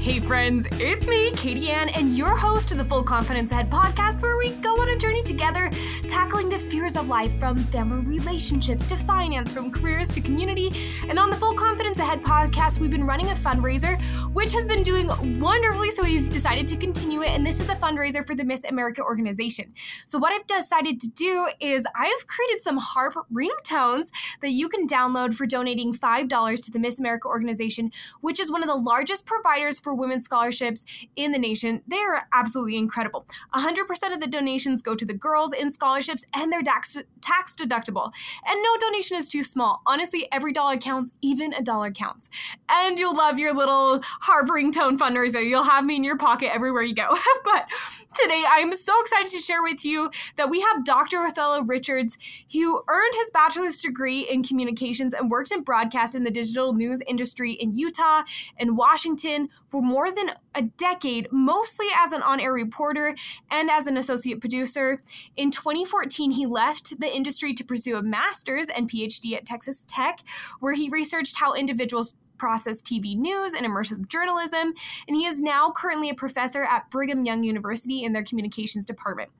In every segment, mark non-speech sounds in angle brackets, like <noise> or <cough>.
Hey, friends, it's me, Katie Ann, and your host of the Full Confidence Ahead podcast, where we go on a journey together, tackling the fears of life from family relationships to finance, from careers to community. And on the Full Confidence Ahead podcast, we've been running a fundraiser, which has been doing wonderfully. So we've decided to continue it. And this is a fundraiser for the Miss America organization. So what I've decided to do is I've created some harp ringtones that you can download for donating $5 to the Miss America organization, which is one of the largest providers for women's scholarships in the nation. They are absolutely incredible. 100% of the donations go to the girls in scholarships and they're tax, tax deductible. And no donation is too small. Honestly, every dollar counts, even a dollar counts. And you'll love your little harp ringtone fundraiser. You'll have me in your pocket everywhere you go. <laughs> but today, I'm so excited to share with you that we have Dr. Othello Richards, who earned his bachelor's degree in communications and worked in broadcast in the digital news industry in Utah and Washington for more than a decade, mostly as an on air reporter and as an associate producer. In 2014, he left the industry to pursue a master's and PhD at Texas Tech, where he researched how individuals process TV news and immersive journalism, and he is now currently a professor at Brigham Young University in their communications department.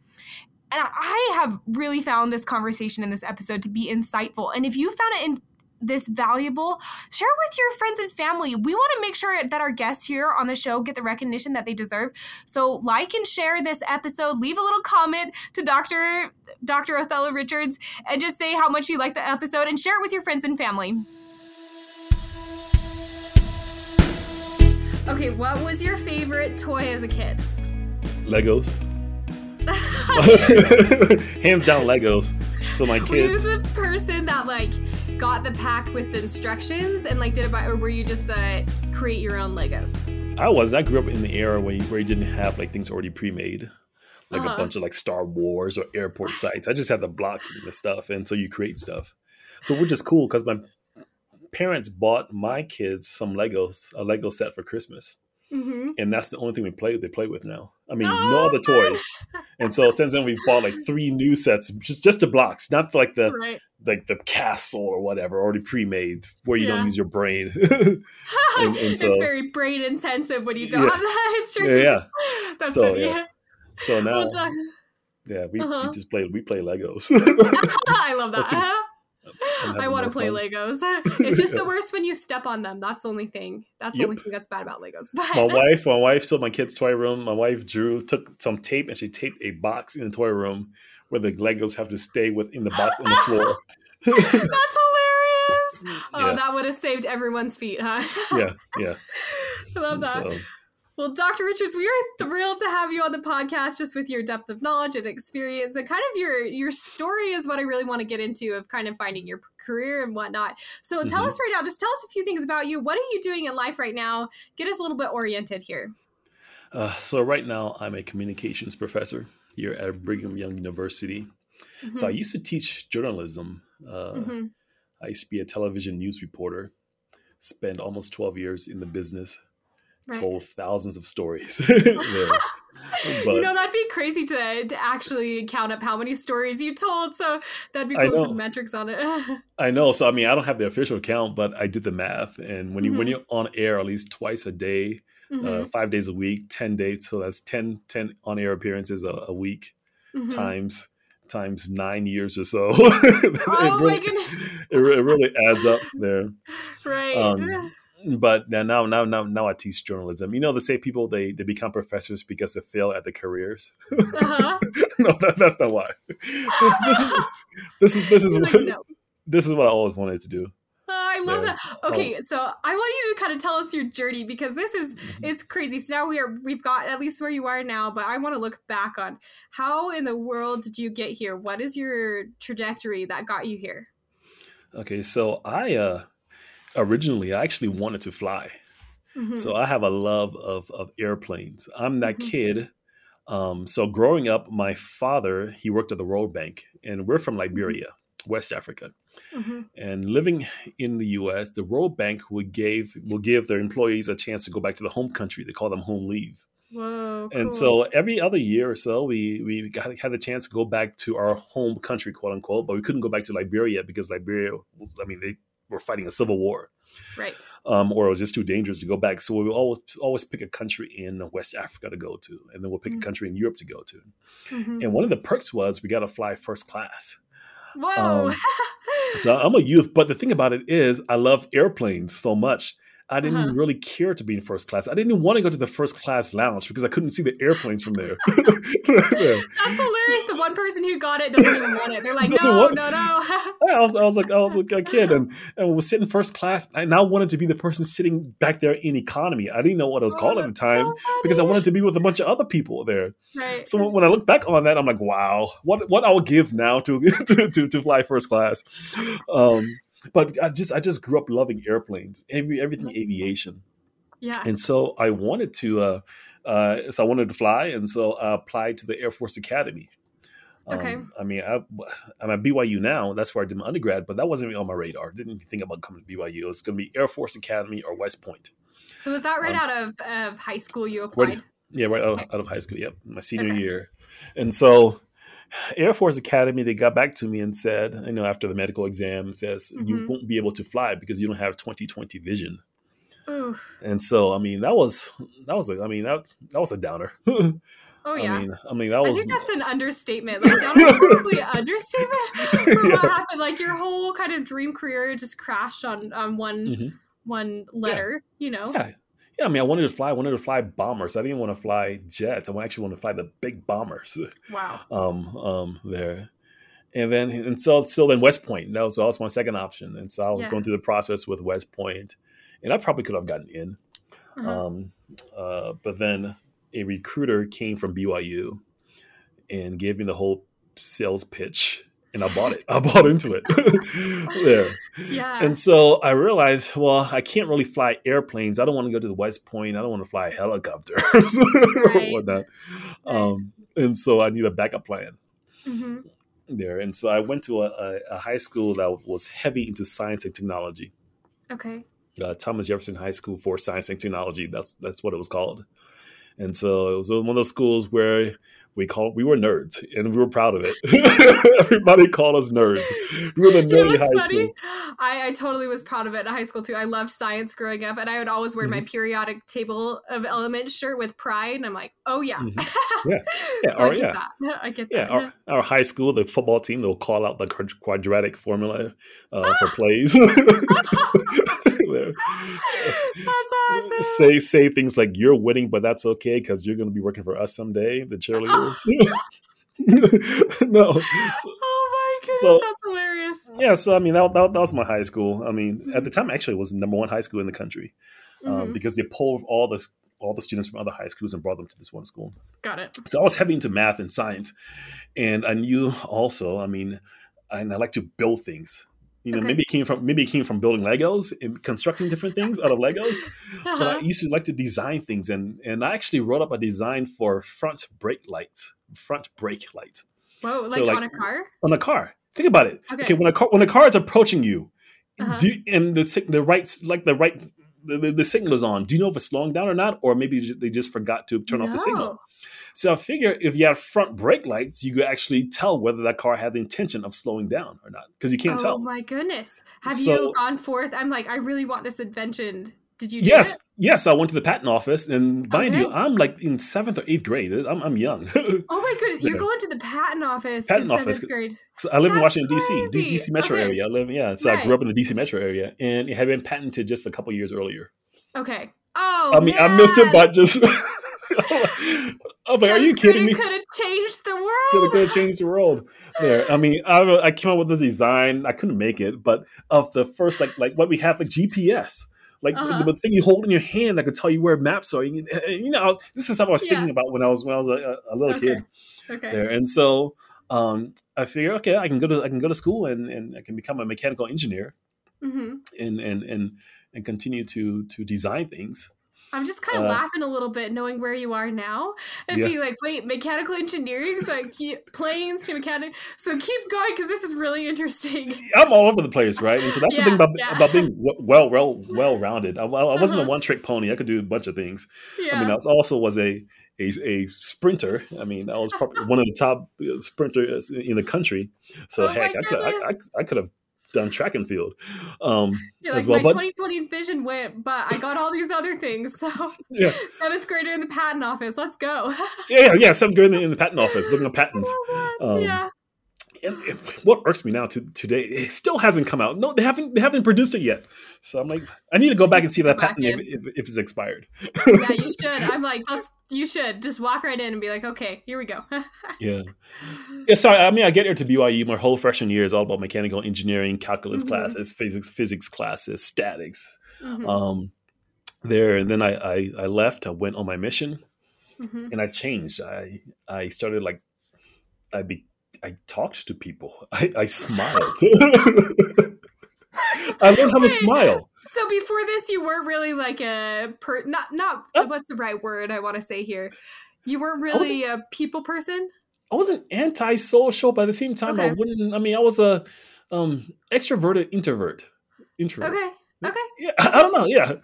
And I have really found this conversation in this episode to be insightful. And if you found it in this valuable, share with your friends and family. We want to make sure that our guests here on the show get the recognition that they deserve. So like and share this episode, leave a little comment to Dr. Dr. Othello Richards and just say how much you like the episode and share it with your friends and family. Okay, what was your favorite toy as a kid? Legos. <laughs> <laughs> Hands down Legos. So my kids the person that like got the pack with the instructions and like did it by, or were you just the create your own Legos? I was I grew up in the era where you, where you didn't have like things already pre-made. Like Uh-huh. a bunch of like Star Wars or airport <laughs> sites. I just had the blocks and the stuff, and so you create stuff. So which is cool because my parents bought my kids some Legos, a Lego set for Christmas. Mm-hmm. and that's the only thing we play they play with now. I mean, Oh, no other toys. And so since then we've bought like <laughs> three new sets, just just the blocks, not like the Right. like the castle or whatever, already pre-made where you Yeah. don't use your brain. <laughs> <laughs> and it's so- very brain intensive when you don't Yeah. have that yeah, instructions. yeah. That's So, funny. yeah. So now, yeah, we, Uh-huh. we just play we play Legos. I love that. I want to play fun. Legos. <laughs> It's just the <laughs> worst when you step on them. That's the only thing. That's the Yep. only thing that's bad about Legos. <laughs> But my wife, my wife, so my kid's toy room. My wife drew, took some tape, and she taped a box in the toy room where the Legos have to stay within the box on the floor. that's hilarious. Oh, Yeah. that would have saved everyone's feet, huh? yeah, yeah. I love that. So, Well, Dr. Richards, we are thrilled to have you on the podcast just with your depth of knowledge and experience and kind of your your story is what I really want to get into of kind of finding your career and whatnot. So tell Mhm. us right now, just tell us a few things about you. What are you doing in life right now? Get us a little bit oriented here. uh, so right now I'm a communications professor here at Brigham Young University. So I Mhm. used to teach journalism. Uh, Mhm. I used to be a television news reporter. Spent almost 12 years in the business. Right. Told thousands of stories. <laughs> <laughs> Yeah. But- you know that'd be crazy to to actually count up how many stories you told. So that'd be cool with metrics on it. <laughs> I know. So I mean, I don't have the official count, but I did the math. And when you when Mhm. you're on air at least twice a day, uh, Mhm. five days a week, ten days, so that's 10, 10 on air appearances a, a week Mhm. times times nine years or so. Oh it, my really, goodness! it it really adds up there. Right. Um, But now, now, now, now, now, I teach journalism. You know, they say people they they become professors because they fail at their careers. uh-huh. <laughs> no, that, that's not why. This, this is <laughs> this is this is what, no. this is what I always wanted to do. Oh, I love Yeah. that. Okay, so I want you to kind of tell us your journey because this is Mhm. it's crazy. So now we are we've got at least where you are now, but I want to look back on how in the world did you get here? What is your trajectory that got you here? Okay, so I uh originally I actually wanted to fly. Mhm. So I have a love of of airplanes. I'm that Mhm. kid. Um, so growing up, my father he worked at the World Bank, and we're from Liberia, West Africa. Mhm. And living in the U.S., the World Bank would give will give their employees a chance to go back to the home country. They call them home leave. Whoa. And so every other year or so, we we got, had the chance to go back to our home country, quote unquote, but we couldn't go back to Liberia because Liberia was, I mean, they were fighting a civil war. Right. Um, or it was just too dangerous to go back. So we would always always pick a country in West Africa to go to, and then we'll pick Mhm. a country in Europe to go to. Mhm. And one of the perks was we got to fly first class. Whoa. um, <laughs> So I'm a youth, but the thing about it is, I love airplanes so much. I didn't Uh-huh. really care to be in first class. I didn't even want to go to the first class lounge because I couldn't see the airplanes from there. <laughs> <laughs> That's hilarious. The one person who got it doesn't even want it. They're like, no, no, no. I was, I was like, I was like a kid, and, and was sitting first class. I now wanted to be the person sitting back there in economy. I didn't know what it was Oh, called at the time so because I wanted to be with a bunch of other people there. Right. So when I look back on that, I'm like, wow, what what I would give now to <laughs> to, to, to fly first class. Um, but I just I just grew up loving airplanes, every everything aviation, yeah. and so I wanted to. Uh, uh, so I wanted to fly, and so I applied to the Air Force Academy. Um, Okay. I mean, I, I'm at BYU now. That's where I did my undergrad, but that wasn't even on my radar. Didn't think about coming to BYU. It's going to be Air Force Academy or West Point. So was that right um, out of, of high school you Right- applied? Yeah, right out, Okay. out of high school. Yep, my senior Okay. year. And so, Air Force Academy, they got back to me and said, you know, after the medical exam, says you Mhm. won't be able to fly because you don't have 20/20 vision. Ooh. And so, I mean, that was that was a, I mean, that that was a downer. <laughs> Oh yeah. I mean, I mean, that I was think that's an understatement. Like, probably an <laughs> understatement for what happened. Like your whole kind of dream career just crashed on on one Mhm. one letter. You know. yeah. Yeah, I mean, I wanted to fly. I wanted to fly bombers. I didn't want to fly jets. I actually want to fly the big bombers. Wow. <laughs> um, um, there. And then, and so, so then West Point, that was also my second option. And so I was Yeah. going through the process with West Point, and I probably could have gotten in. Uh-huh. Um, uh, but then a recruiter came from BYU and gave me the whole sales pitch, and I bought it. <laughs> I bought into it <laughs> there. yeah. And so I realized, well, I can't really fly airplanes. I don't want to go to the West Point. I don't want to fly helicopters <laughs> or Right. whatnot. Right. Um, and so I need a backup plan hmm there. And so I went to a, a, a high school that was heavy into science and technology. Okay. Uh, Thomas Jefferson High School for Science and Technology. That's that's what it was called. And so it was one of those schools where we called we were nerds and we were proud of it. <laughs> <laughs> Everybody called us nerds. We were the You know nerdy high funny? school. I, I totally was proud of it in high school too. I loved science growing up, and I would always wear Mm-hmm. my periodic table of elements shirt with pride. And I'm like, oh yeah, Mhm. <laughs> Yeah. Yeah, so I get yeah. that. I get Yeah, that. our, our high school, the football team, they'll call out the quadratic formula uh, for plays. There. That's awesome. say say things like "You're winning, but that's okay because you're going to be working for us someday." The cheerleaders. <laughs> <laughs> no. So- oh my goodness, so- that's hilarious. yeah, so I mean that, that, that was my high school. I mean, at the time, actually, it was the number one high school in the country um, Mhm. because they pulled all the all the students from other high schools and brought them to this one school. Got it. So I was heavy into math and science, and I knew also. I mean, and I like to build things. You know, Okay. maybe it came from maybe it came from building Legos and constructing different things out of Legos. But I Uh-huh. used to like to design things, and and I actually wrote up a design for front brake lights, front brake light Whoa, like, so, like- on a car? on a car. Think about it. Okay. Okay, when a car when a car is approaching you, Uh-huh. do and the the right like the right the, the, the signal is on. Do you know if it's slowing down or not, or maybe they just forgot to turn off the signal? So I figure if you have front brake lights, you could actually tell whether that car had the intention of slowing down or not, because you can't oh tell. Oh my goodness. Have So- you gone forth? I'm like, I really want this invention. Did you Yes, it? yes. I went to the patent office, and mind you, I'm like in seventh or eighth grade. I'm, I'm young. <laughs> Oh my goodness, you're Yeah. going to the patent office Patent in office. grade. I live in Washington D.C., D.C. metro Okay. area. I live, yeah. So I grew up in the D.C. metro area, and it had been patented just a couple years earlier. Okay. Oh, I mean, I missed it, but just. <laughs> I was like, "Are you kidding me?" Could have changed the world. Could have changed the world. There, I mean, I, I came up with this design. I couldn't make it, but of the first, like, like what we have, like GPS, like Uh-huh. the thing you hold in your hand that could tell you where maps are. You, you know, this is something I was Yeah. thinking about when I was when I was a, a little Okay. kid. Okay. there. And so um, I figure, okay, I can go to I can go to school and, and I can become a mechanical engineer hmm and and and and continue to to design things. I'm just kind of Uh, laughing a little bit knowing where you are now and Yeah. being like, wait, mechanical engineering? So I keep <laughs> planes to mechanic. So keep going because this is really interesting. <laughs> I'm all over the place, right? And so that's Yeah, the thing about yeah. about being well well well rounded. I, I wasn't Uh-huh. a one trick pony. I could do a bunch of things. Yeah. I mean, I was also was a a, a sprinter. I mean, I was probably <laughs> one of the top uh, sprinters in the country. So Oh heck, I could I, I. I could have done track and field um, like, as well. my But 2020 vision went, but I got all these other things. So yeah, <laughs> seventh grader in the patent office. Let's go. yeah, yeah. Seventh grade in the, in <laughs> the patent office looking at patents. Oh, Um, yeah. What irks me now to today, it still hasn't come out. No, they haven't. They haven't produced it yet. So I'm like, I need to go back and see that patent if, if, if it's expired. Yeah, you <laughs> should. I'm like. You should just walk right in and be like, okay, here we go. <laughs> Yeah. Yeah, sorry. I mean, I get here to BYU. My whole freshman year is all about mechanical engineering, calculus Mhm. classes, physics, physics classes, statics. Mhm, Um, there, and then I, I I left. I went on my mission, mhm. and I changed. I I started like I be I talked to people. <laughs> I, I smiled. <laughs> I learned how to smile. So before this, you weren't really like a per. Not not. Oh. What's the right word I want to say here? You weren't really a people person. I wasn't anti-social, but at the same time, I wouldn't. I mean, I was a um, extroverted introvert. Introvert. Okay. Okay. Yeah, I don't know. Yeah,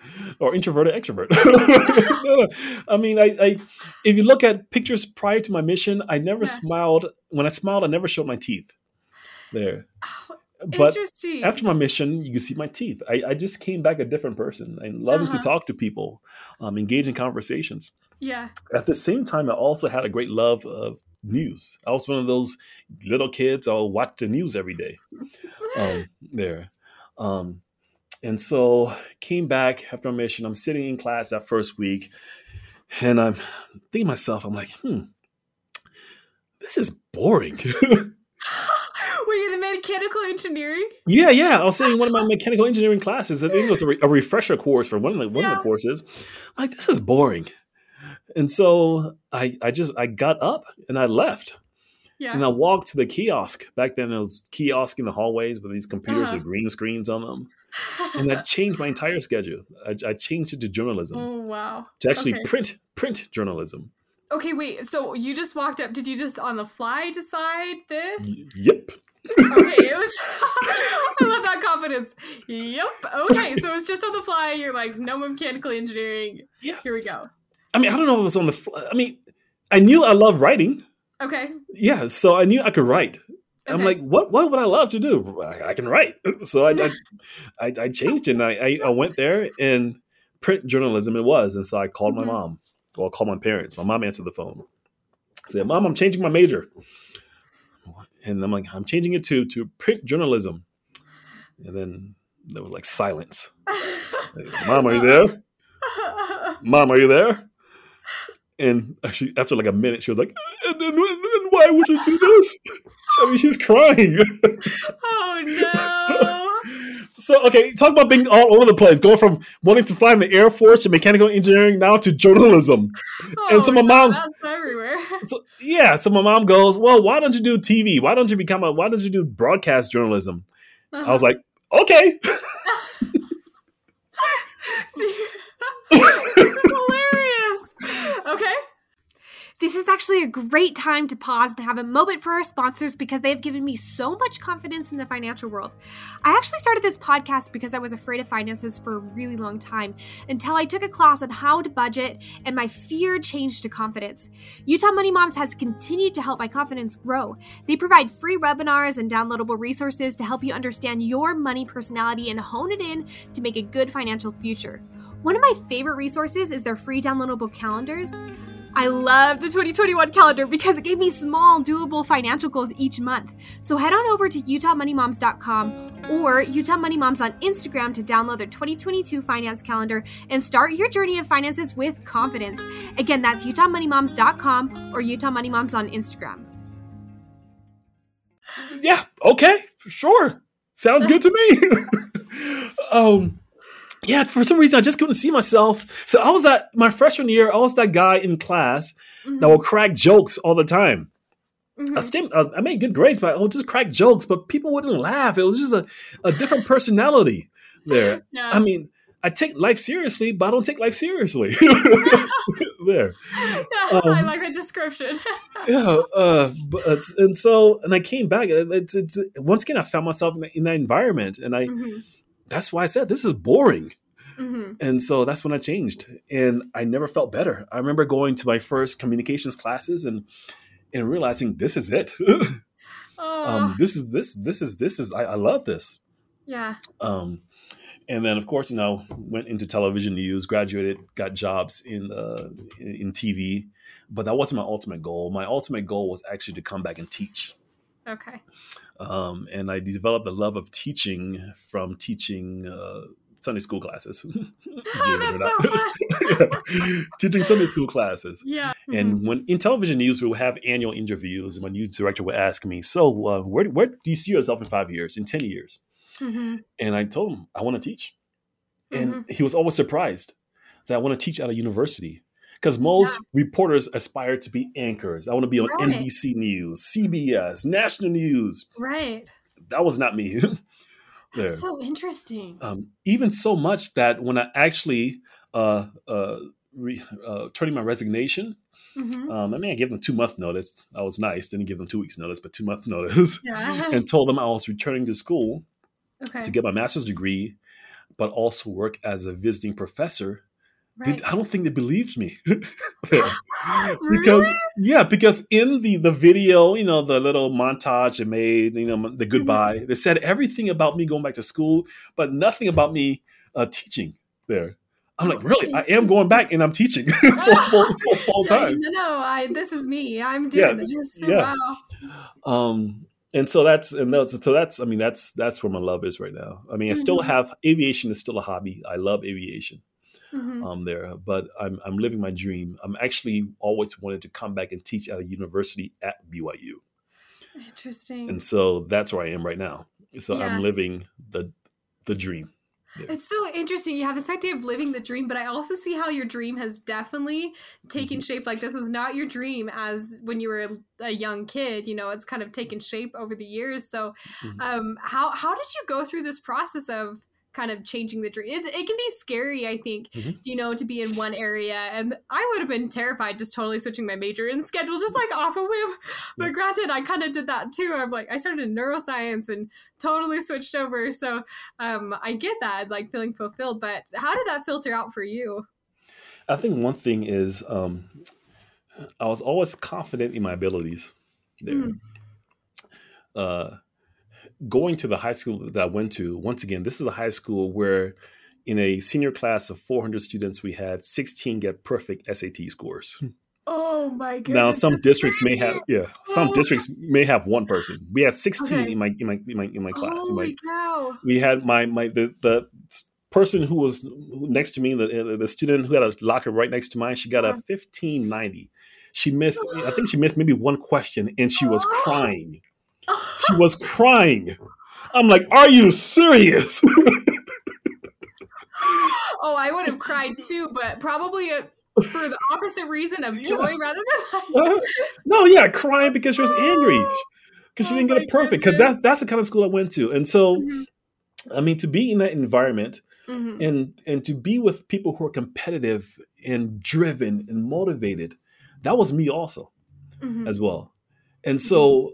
or introverted extrovert. <laughs> No, no. I mean, I, I, if you look at pictures prior to my mission, I never Yeah. smiled. When I smiled, I never showed my teeth. There, Oh, but after my mission, you can see my teeth. I, I just came back a different person. and loving Uh-huh. to talk to people, um, engage in conversations. yeah. At the same time, I also had a great love of news. I was one of those little kids. I'll watch the news every day. <laughs> Um, there, um, and so came back after my mission. I'm sitting in class that first week, and I'm thinking to myself, I'm like, hmm, this is boring. <laughs> Were you in the mechanical engineering? yeah, yeah. I was sitting in one of my <laughs> mechanical engineering classes. I think it was a, re- a refresher course for one of the, one of the courses. I'm like, this is boring. And so I, I just I got up and I left. Yeah. And I walked to the kiosk. Back then, it was kiosk in the hallways with these computers Uh-huh. with green screens on them. And that <laughs> changed my entire schedule. I, I changed it to journalism, oh wow. to actually okay. print print journalism. Okay, wait. So you just walked up. Did you just on the fly decide this? Y- yep. okay, it was. <laughs> <laughs> I love that confidence. Yep. Okay, so it's just on the fly. You're like, no mechanical engineering. Yeah. Here we go. I mean, I don't know if it was on the. I mean, I knew I love writing. Okay. Yeah, so I knew I could write. I'm like, what? What would I love to do? I, I can write. <laughs> So I, I, I, changed it. And I, I, went there and print journalism it was. And so I called my mm-hmm. mom. Well, I called my parents. My mom answered the phone. I said, "Mom, I'm changing my major." And I'm like, "I'm changing it to to print journalism." And then there was like silence. Like, <laughs> Mom, are you there? <laughs> Mom, are you there? And actually, after like a minute, she was like, "And, and, and why would you do this?" I mean, she's crying. oh no. so, okay, talk about being all over the place, going from wanting to fly in the Air Force to mechanical engineering now to journalism. Oh, so my no, mom- That's everywhere. So, yeah, so my mom goes, "Well, why don't you do TV? Why don't you become a? Why don't you do broadcast journalism?" I was uh-huh. like, "Okay." <laughs> <laughs> this is hilarious. This is actually a great time to pause and have a moment for our sponsors because they have given me so much confidence in the financial world. I actually started this podcast because I was afraid of finances for a really long time until I took a class on how to budget and my fear changed to confidence. Utah Money Moms has continued to help my confidence grow. They provide free webinars and downloadable resources to help you understand your money personality and hone it in to make a good financial future. One of my favorite resources is their free downloadable calendars. I love the 2021 calendar because it gave me small, doable financial goals each month. So head on over to utahmoneymoms.com or Utah Money Moms on Instagram to download their 2022 finance calendar and start your journey of finances with confidence. Again, that's utahmoneymoms.com or Utah Money Moms on Instagram. yeah, okay, for sure, sounds good to me. <laughs> um, yeah, for some reason I just couldn't see myself. So I was that my freshman year. I was that guy in class that will crack jokes all the time. I, Mhm. still, uh, I made good grades, but I would just crack jokes, but people wouldn't laugh. It was just a, a different personality there. <laughs> Yeah. I mean, I take life seriously, but I don't take life seriously. <laughs> there. Yeah, <laughs> I um, like that description. Yeah. Uh, but it's, and so, and I came back. It's, it's once again, I found myself in, that- in that environment, and I. Mhm, That's why I said this is boring. mhm. And so that's when I changed, and I never felt better. I remember going to my first communications classes and and realizing this is it. Oh, <laughs> um, this is this this is this is I, I love this. Yeah. Um, and then, of course, you know, went into television news, graduated, got jobs in uh, in TV, but that wasn't my ultimate goal. My ultimate goal was actually to come back and teach. Okay. Um, and I developed a love of teaching from teaching uh, Sunday school classes. <laughs> Oh, <laughs> that's so <laughs> fun. Teaching Sunday school classes. Yeah. And when in television news, we would have annual interviews, and my news director would ask me, "So, uh, where where do you see yourself in five years, in ten years?" Mhm. And I told him I want to teach, and Mm-hmm. he was always surprised. So I want to teach at a university because most reporters aspire to be anchors. I want to be on Right. NBC News, CBS, national news. Right. That was not me. <laughs> That's so interesting. um, even so much that when I actually uh, uh, re, uh, turning my resignation, Mhm. um, I mean, I gave them two month notice. I was nice, didn't give them two weeks notice, but two month <laughs> notice, Yeah. and told them I was returning to school okay. to get my master's degree, but also work as a visiting professor. They- I don't think they believed me. <laughs> <laughs> because Really? yeah, because in the the video, you know, the little montage they made, you know, the goodbye, they said everything about me going back to school, but nothing about me uh, teaching there. I'm like, Oh, really? I am going back and I'm teaching <laughs> full, full, full, full, time. No, no, I. This is me. I'm Yeah, doing this. yeah. Wow. Um, and so that's and that's so that's I mean that's that's where my love is right now. I mean, I still Mhm. have aviation is still a hobby. I love aviation. Mhm. um, there, but I'm I'm living my dream. I'm actually always wanted to come back and teach at a university at BYU, Interesting. and so that's where I am right now. So Yeah. I'm living the the dream. It's so interesting. You have this idea of living the dream, but I also see how your dream has definitely taken Mm-hmm. shape. Like this was not your dream as when you were a, young kid. You know, it's kind of taken shape over the years. So, Mhm. um, how how did you go through this process of kind of changing the dream? It, it can be scary, I think. Mhm. You know, to be in one area, and I would have been terrified just totally switching my major and schedule just like off a whim. But granted, I kind of did that too. I'm like, I started in neuroscience and totally switched over. So um, I get that, like feeling fulfilled. But how did that filter out for you? I think one thing is um, I was always confident in my abilities. There, Mm. uh, going to the high school that I went to. Once again, this is a high school where. In a senior class of 400 students, we had 16 get perfect SAT scores. Oh my god! Now, some districts may have, yeah, some Oh. districicts may have one person. We had sixteen Okay. in my in my in my in my class. In Holy my, cow! we had my my the the person who was next to me, the the student who had a locker right next to mine. She got a Uh-huh. fifteen ninety. She missed. I think she missed maybe one question, and she was Oh. crying. She was crying. I'm like, are you serious? <laughs> oh, I would have cried too, but probably a, for the opposite reason of Yeah. joy rather than like. <laughs> <laughs> no, yeah, crying because she was angry because she Oh didn't get it perfect. Because that that's the kind of school I went to, and so Mhm. I mean, to be in that environment Mhm. and and to be with people who are competitive and driven and motivated, that was me also Mhm. as well. And so uh,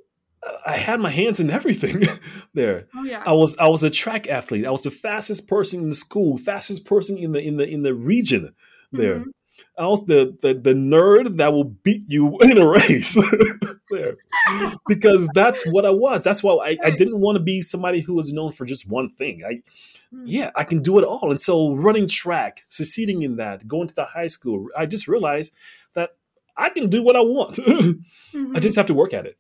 I had my hands in everything <laughs> there. Oh yeah. I was I was a track athlete. I was the fastest person in the school, fastest person in the in the in the region there. Mhm. I was the, the the nerd that will beat you <laughs> in a race <laughs> there. Because that's what I was. That's why I, I didn't want to be somebody who was known for just one thing. I Mhm. yeah, I can do it all. And so running track, succeeding in that, going to the high school, I just realized that I can do what I want. I Mhm. just have to work at it.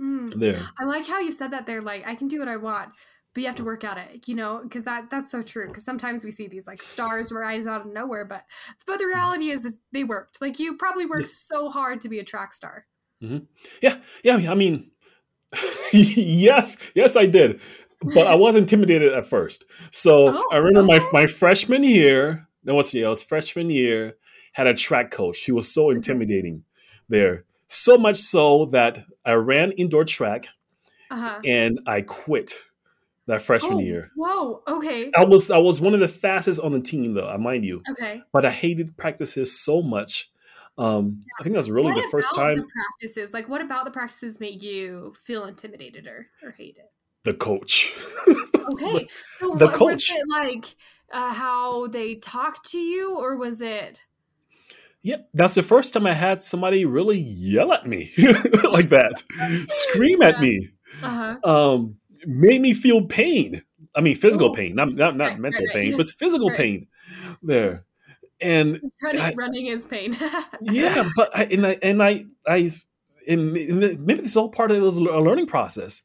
Mm. There. I like how you said that there. Like, I can do what I want, but you have to work at it. You know, because that that's so true. Because sometimes we see these like stars rise out of nowhere, but but the mm-hmm. reality is, is they worked. Like you probably worked so hard to be a track star. Mm-hmm. Yeah, yeah. I mean, <laughs> yes, yes, I did, but I was intimidated at first. So Oh, I remember okay. my my freshman year. No, what's the? I was freshman year. Had a track coach. She was so mm-hmm. intimidating there. So much so that I ran indoor track Uh huh. and I quit that freshman year. Whoa. Okay. I was I was one of the fastest on the team though, I mind you. Okay. But I hated practices so much. Um, I think that's really what the first time the practices? Like, what about the practices made you feel intimidated or or hate it? the coach. <laughs> Okay. So The what, coach. was it like? Uh, how they talked to you, or was it? Yeah, that's the first time I had somebody really yell at me <laughs> like that, scream at me, Uh huh. um, made me feel pain. I mean, physical pain, not not, not Right, mental right, right. pain, but physical pain there. And running, I- running is pain. <laughs> yeah, but I, and I and I I and maybe this is all part of it was a learning process.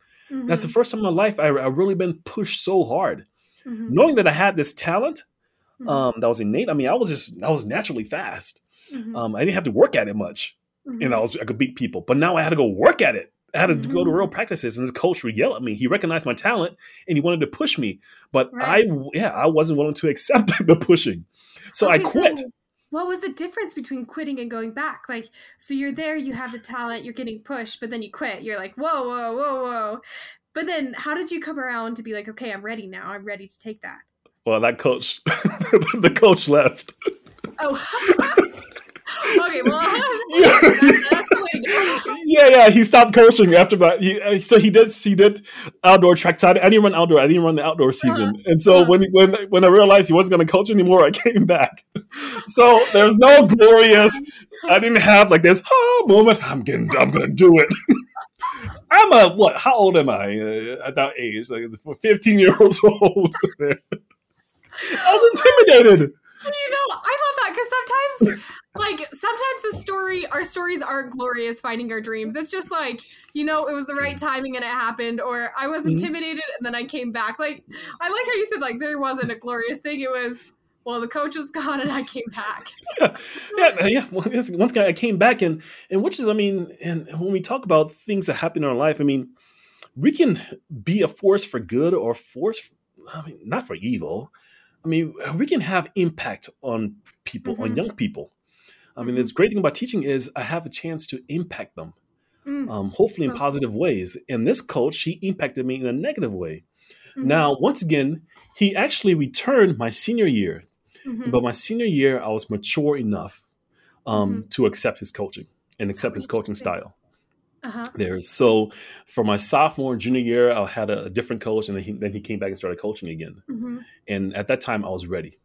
That's the Mhm, first time in my life I, I really been pushed so hard, mhm, knowing that I had this talent mhm, um, that was innate. I mean, I was just I was naturally fast. Mhm, Um, I didn't have to work at it much, mhm. and I was I could beat people. But now I had to go work at it. I had to go to real practices, and this coach would yell at me. He recognized my talent, and he wanted to push me. But Right. I, yeah, I wasn't willing to accept <laughs> the pushing, so I quit. so what was the difference between quitting and going back? Like, so you're there, you have the talent, you're getting pushed, but then you quit. You're like, whoa, whoa, whoa, whoa. But then how did you come around to be like, okay, I'm ready now. I'm ready to take that? Well, that coach, <laughs> the coach left. Oh. <laughs> <laughs> okay, well, Yeah. that's, that's the way to go. <laughs> yeah, yeah. He stopped coaching after that. He, uh, so he did. He did outdoor track. side. I didn't run outdoor. I didn't run the outdoor season. And so Uh-huh. when when when I realized he wasn't going to coach anymore, <laughs> I came back. So there's no glorious. I didn't have like this oh, moment. I'm getting. I'm going to do it. I'm a what? How old am I uh, at that age? Like 15 years old. I was intimidated. You know, I love that because sometimes, like, sometimes the story, our stories aren't glorious finding our dreams. It's just like, you know, it was the right timing and it happened, or I was Mhm. intimidated and then I came back. Like, I like how you said, like, there wasn't a glorious thing. It was, well, the coach was <laughs> gone and I came back. yeah, yeah. Well, once again, I came back and and which is, I mean, and when we talk about things that happen in our life, I mean, we can be a force for good or force, I mean, not for evil. I mean, we can have impact on people, on Mhm. young people. I mean, Mhm. the great thing about teaching is I have a chance to impact them, Mm, um, hopefully in positive ways. And this coach, he impacted me in a negative way. mhm, Now, once again, he actually returned my senior year. mhm. But my senior year, I was mature enough um, Mhm. to accept his coaching and accept his coaching style. Uh-huh. There, so for my sophomore and junior year, I had a, a different coach, and then he, then he came back and started coaching again. mhm, And at that time, I was ready.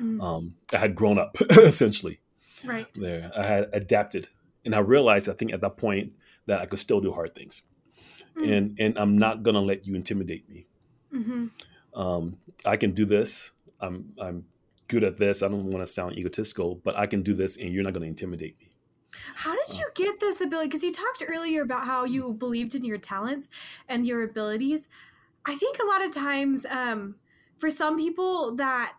mhm. Um, I had grown up <laughs> essentially. Right. There, I had adapted, and I realized, I think, at that point, that I could still do hard things, Mm. and and I'm not gonna let you intimidate me. hmm um, I can do this. I'm I'm good at this. I don't want to sound egotistical, but I can do this, and you're not going to intimidate me. How did you get this ability? Because you talked earlier about how you believed in your talents and your abilities. I think a lot of times, um, for some people, that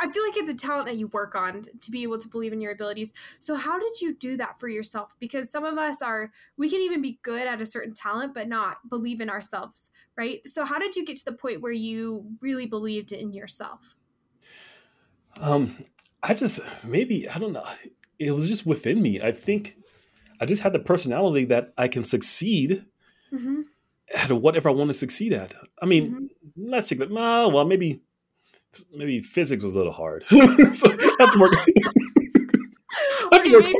I feel like it's a talent that you work on to be able to believe in your abilities. So, how did you do that for yourself? Because some of us are, we can even be good at a certain talent, but not believe in ourselves, right? So, how did you get to the point where you really believed in yourself? Um, I just maybe I don't know. It was just within me. I think I just had the personality that I can succeed Mm-hmm. At whatever I want to succeed at. I mean, let's take that. No, well, maybe maybe physics was a little hard, <laughs> so I have to work. <laughs> I have to Okay, work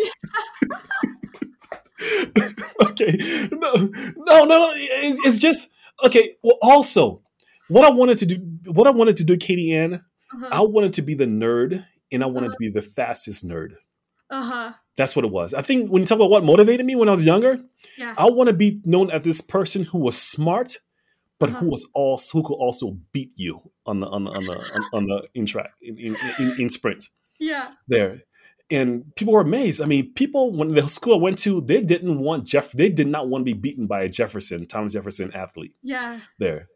<laughs> okay. No, no, no. It's, it's just okay. Well, also, what I wanted to do, what I wanted to do, Katie Ann, Uh-huh. I wanted to be the nerd, and I wanted Uh-huh. to be the fastest nerd. Uh-huh. That's what it was. I think when you talk about what motivated me when I was younger, Yeah. I want to be known as this person who was smart, but Uh-huh. who was also who could also beat you on the on the on the on, on the in track in, in, in, in sprint Yeah. there. And people were amazed. I mean, people when the school I went to, they didn't want Jeff. They did not want to be beaten by a Jefferson, Thomas Jefferson athlete Yeah. there.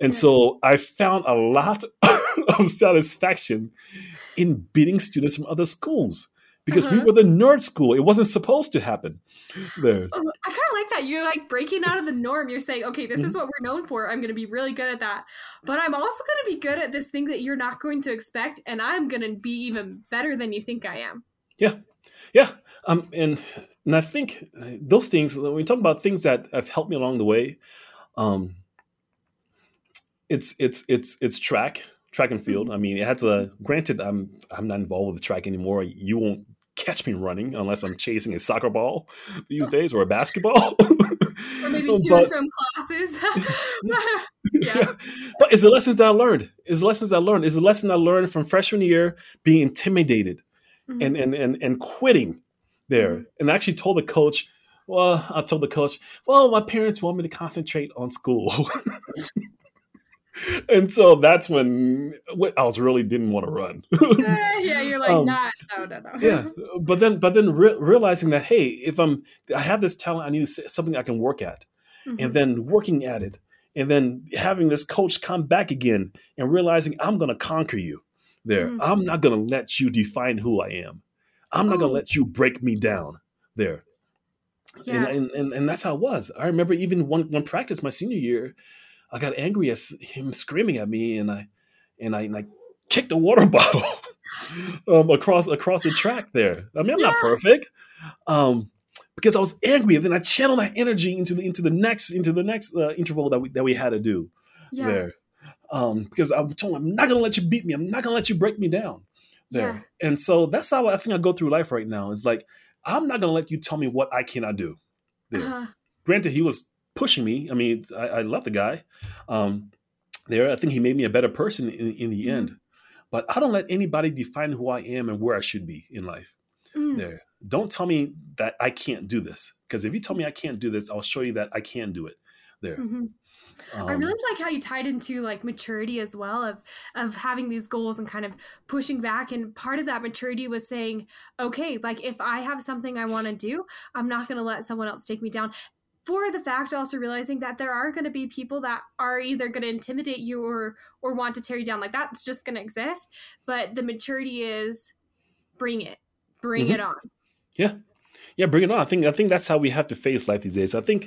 And Yeah. so I found a lot <laughs> of satisfaction in beating students from other schools because we Uh-huh. were the nerd school. It wasn't supposed to happen there. Oh, I kind of like that. You're like breaking out of the norm. You're saying, okay, this is Mm-hmm. what we're known for. I'm going to be really good at that. But I'm also going to be good at this thing that you're not going to expect. And I'm going to be even better than you think I am. Yeah, Yeah. um, and and I think uh, those things when we talk about things that have helped me along the way, um, it's it's it's it's track track and field. I mean, it has a granted. I'm I'm not involved with the track anymore. You won't catch me running unless I'm chasing a soccer ball these days or a basketball. <laughs> Or maybe <laughs> two But- and from classes. <laughs> yeah. but it's the lessons that I learned. It's the lessons I learned. It's the lesson I learned from freshman year being intimidated Mhm. and and and, and quitting there. Mhm. And I actually told the coach, well, I told the coach, well, my parents want me to concentrate on school. <laughs> and so that's when I was really didn't want to run. <laughs> yeah, you're like, um, not, no, no, no. yeah, but then, but then re- realizing that, hey, if I'm, I have this talent, I need something I can work at, mm-hmm. and then working at it, and then having this coach come back again and realizing I'm going to conquer you. There, mm-hmm. I'm not going to let you define who I am. I'm not oh. going to let you break me down. There, yeah. and, and, and and that's how it was. I remember even one one practice my senior year, I got angry at him screaming at me, and I and I and I kicked a water <laughs> bottle um, across across the track there. I mean, I'm yeah. not perfect, um, because I was angry, and then I channeled my energy into the into the next into the next uh, interval that we that we had to do yeah. there. Um, because I told him, I'm not gonna let you beat me. I'm not gonna let you break me down there. Yeah. And so that's how I think I go through life right now. It's like I'm not gonna let you tell me what I cannot do. There. Uh-huh. Granted, he was pushing me. I mean, I, I love the guy. Um, there, I think he made me a better person in, in the mm-hmm. end. But I don't let anybody define who I am and where I should be in life. Mm. There, don't tell me that I can't do this because if you tell me I can't do this, I'll show you that I can do it. There. Mm-hmm. Um, I really like how you tied into like maturity as well of of having these goals and kind of pushing back and part of that maturity was saying okay like if I have something I want to do I'm not going to let someone else take me down for the fact also realizing that there are going to be people that are either going to intimidate you or or want to tear you down like that's just going to exist but the maturity is bring it bring mm-hmm. it on. Yeah. Yeah bring it on. I think i think that's how we have to face life these days. I think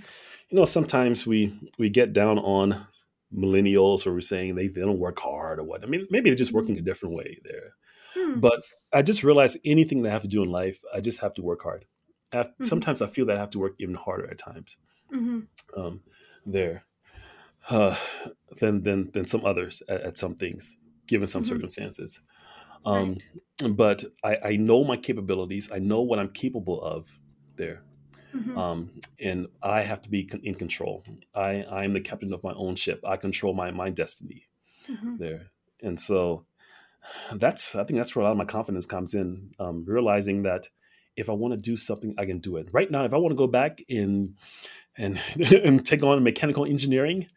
you know sometimes we we get down on millennials or we're saying they, they don't work hard or what. I mean maybe they're just working a different way there. Hmm. but i just realized anything that i have to do in life i just have to work hard mm-hmm. sometimes i feel that i have to work even harder at times mm-hmm. um, there uh, than than than some others at, at some things, given some mm-hmm. circumstances. Um, right. But I, I know my capabilities. I know what I'm capable of there. Mm-hmm. Um, and I have to be in control. I, I am the captain of my own ship. I control my my destiny mm-hmm. there. And so that's I think that's where a lot of my confidence comes in. Um, realizing that if I want to do something, I can do it. Right now, if I want to go back in and <laughs> and take on mechanical engineering,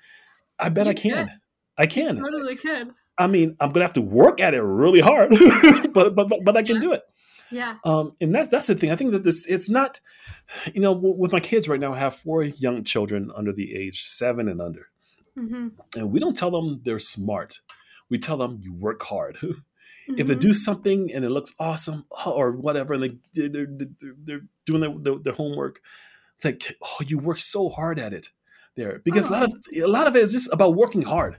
I bet you I can. can. I can. You totally can. I mean, I'm gonna have to work at it really hard, <laughs> but, but but but I can yeah. do it. Yeah. Um, and that's that's the thing. I think that this it's not, you know, with my kids right now, I have four young children under the age seven and under, mm-hmm. and we don't tell them they're smart. We tell them you work hard. <laughs> mm-hmm. If they do mm-hmm. something and it looks awesome or whatever, and they they're, they're, they're doing their, their, their homework, it's like, oh, you work so hard at it there because oh. a lot of a lot of it is just about working hard.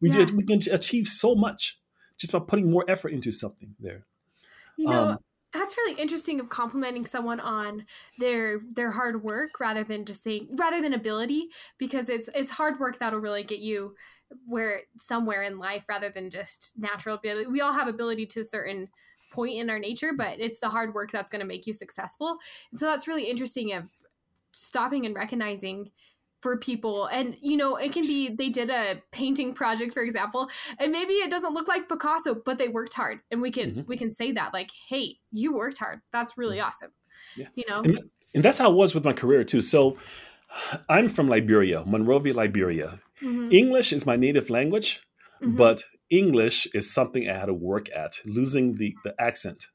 We yeah. we can achieve so much just by putting more effort into something there. You know, um, that's really interesting of complimenting someone on their their hard work rather than just saying rather than ability because it's it's hard work that'll really get you where somewhere in life rather than just natural ability. We all have ability to a certain point in our nature, but it's the hard work that's going to make you successful. And so that's really interesting of stopping and recognizing for people and you know it can be they did a painting project for example and maybe it doesn't look like picasso but they worked hard and we can mm-hmm. we can say that like hey you worked hard that's really mm-hmm. awesome yeah. you know and, and, that's how it was with my career too so i'm from liberia monrovia liberia mm-hmm. english is my native language mm-hmm. but english is something i had to work at losing the the accent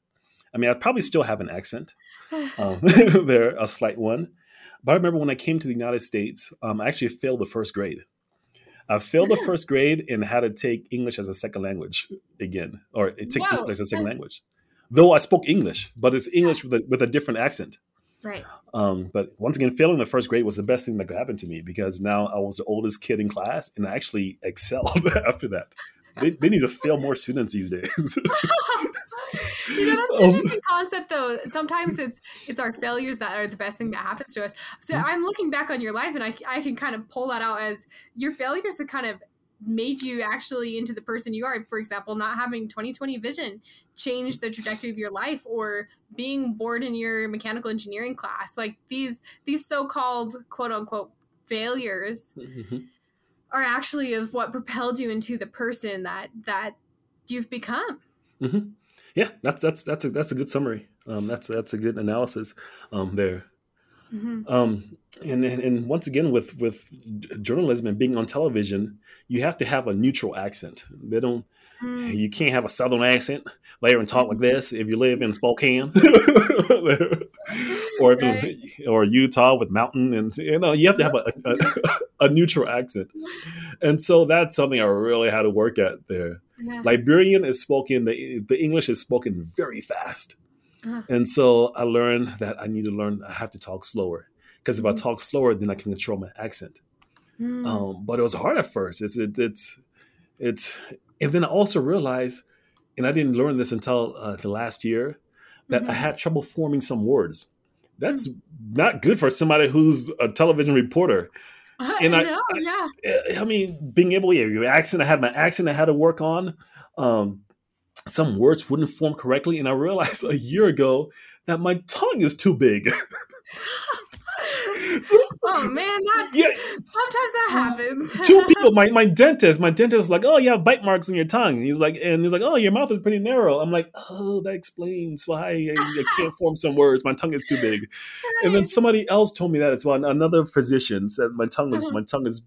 i mean i probably still have an accent <sighs> um, <laughs> there a slight one but I remember when I came to the United States, um, I actually failed the first grade. I failed the <laughs> first grade and had to take English as a second language again, or take Whoa. English as a second language. Though I spoke English, but it's English with a, with a different accent. Right. Um, but once again, failing the first grade was the best thing that could happen to me because now I was the oldest kid in class and I actually excelled <laughs> after that. They, they need to fail more students these days. <laughs> you know, that's an interesting concept, though. Sometimes it's it's our failures that are the best thing that happens to us. So mm-hmm. I'm looking back on your life, and I I can kind of pull that out as your failures that kind of made you actually into the person you are. For example, not having 2020 vision changed the trajectory of your life, or being bored in your mechanical engineering class. Like these these so-called quote unquote failures. Mm-hmm. Are actually of what propelled you into the person that that you've become. Mm-hmm yeah, that's that's that's a that's a good summary. Um, that's that's a good analysis um, there. Mm-hmm. Um, and, and once again, with with journalism and being on television, you have to have a neutral accent. They don't. Mm. You can't have a southern accent later and talk like mm-hmm. this if you live in Spokane, <laughs> <laughs> or if right. or Utah with mountain, and you know you have to have a, a, a, neutral accent. And so that's something I really had to work at there. Yeah. Liberian is spoken. The the English is spoken very fast. Uh-huh. And so I learned that I need to learn, I have to talk slower. Because if mm. I talk slower, then I can control my accent. Mm. Um, but it was hard at first. It's, it, it's, it's, and then I also realized, and I didn't learn this until uh, the last year, that mm-hmm. I had trouble forming some words. That's mm. not good for somebody who's a television reporter. <laughs> And I, know, I, yeah. I, I mean, being able, yeah, your accent, I had my accent I had to work on. Um, some words wouldn't form correctly, and I realized <laughs> a year ago that my tongue is too big. <laughs> so, oh man, that, yeah, sometimes that happens. <laughs> two people, my, my dentist, my dentist was like, "Oh, you have bite marks on your tongue." And He's like, and he's like, "Oh, your mouth is pretty narrow." I'm like, "Oh, that explains why I, I can't form some words. My tongue is too big." And then somebody else told me that as well. Another physician said my tongue is uh-huh. my tongue is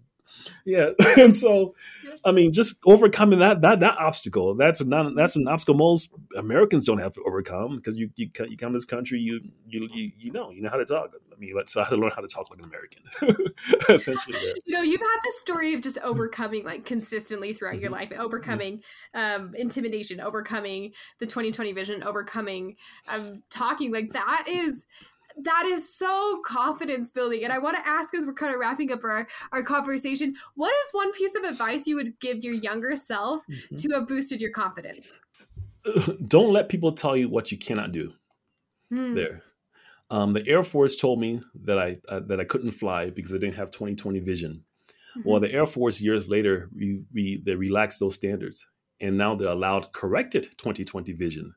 yeah and so i mean just overcoming that that that obstacle that's not that's an obstacle most americans don't have to overcome because you, you you come to this country you you you, you know you know how to talk i mean so i had to learn how to talk like an american <laughs> essentially there. you know you've had this story of just overcoming like consistently throughout mm-hmm. your life overcoming mm-hmm. um intimidation overcoming the 2020 vision overcoming um talking like that is that is so confidence building. And I want to ask as we're kind of wrapping up our, our conversation, what is one piece of advice you would give your younger self mm-hmm. to have boosted your confidence? <laughs> Don't let people tell you what you cannot do. Hmm. There. Um, the Air Force told me that I uh, that I couldn't fly because I didn't have 2020 vision. Mm-hmm. Well, the Air Force years later, we, we, they relaxed those standards, and now they're allowed corrected 2020 vision.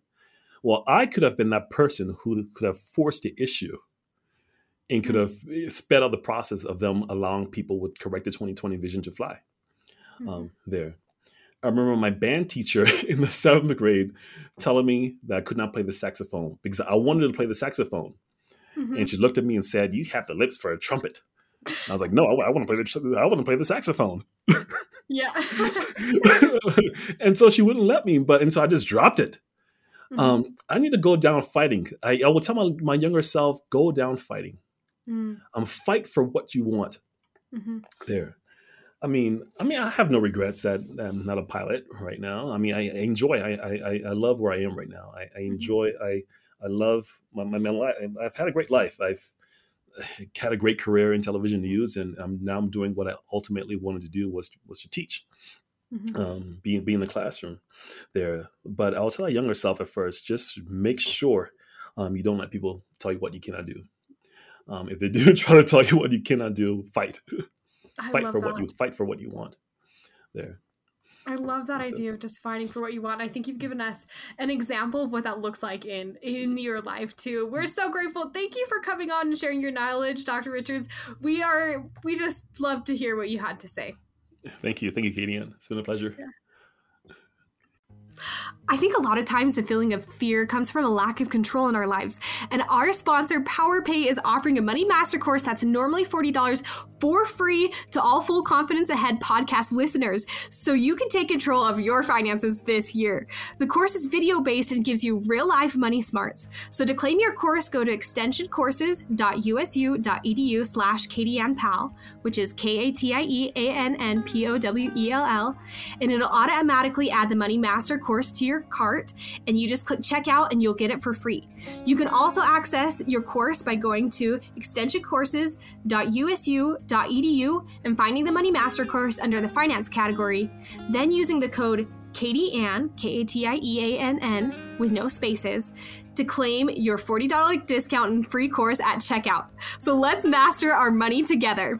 Well, I could have been that person who could have forced the issue and could have sped up the process of them allowing people with corrected 2020 vision to fly mm-hmm. um, there. I remember my band teacher <laughs> in the seventh grade telling me that I could not play the saxophone because I wanted to play the saxophone. Mm-hmm. And she looked at me and said, You have the lips for a trumpet. I was like, No, I, I want to play the I want to play the saxophone. Yeah. <laughs> and so she wouldn't let me, but and so I just dropped it. Mm-hmm. Um, I need to go down fighting. I, I will tell my, my younger self, go down fighting. Mm. Um, fight for what you want. Mm-hmm. There. I mean, I mean, I have no regrets that I'm not a pilot right now. I mean, I, I enjoy. I, I, I love where I am right now. I, I mm-hmm. enjoy. I I love my, my, my life. I've had a great life. I've <sighs> had a great career in television news, and I'm now I'm doing what I ultimately wanted to do was was to teach mm-hmm. um, be, be in the classroom there. But I'll tell my younger self at first, just make sure um, you don't let people tell you what you cannot do. Um, if they do <laughs> try to tell you what you cannot do, fight. fight for that. what you fight for what you want. There. I love that That's idea it. of just fighting for what you want. I think you've given us an example of what that looks like in in your life too. We're so grateful. Thank you for coming on and sharing your knowledge, Dr. Richards. We are we just love to hear what you had to say. Thank you. Thank you, Katie It's been a pleasure. Yeah. I think a lot of times the feeling of fear comes from a lack of control in our lives. And our sponsor, PowerPay, is offering a money master course that's normally $40 for free to all Full Confidence Ahead podcast listeners so you can take control of your finances this year. The course is video based and gives you real life money smarts. So to claim your course, go to extensioncourses.usu.edu slash Pal, which is K-A-T-I-E-A-N-N-P-O-W-E-L-L, and it'll automatically add the money master course to your cart and you just click checkout and you'll get it for free. You can also access your course by going to extensioncourses.usu.edu and finding the Money Master course under the finance category, then using the code Katie Ann, K A T I E A N N, with no spaces, to claim your $40 discount and free course at checkout. So let's master our money together.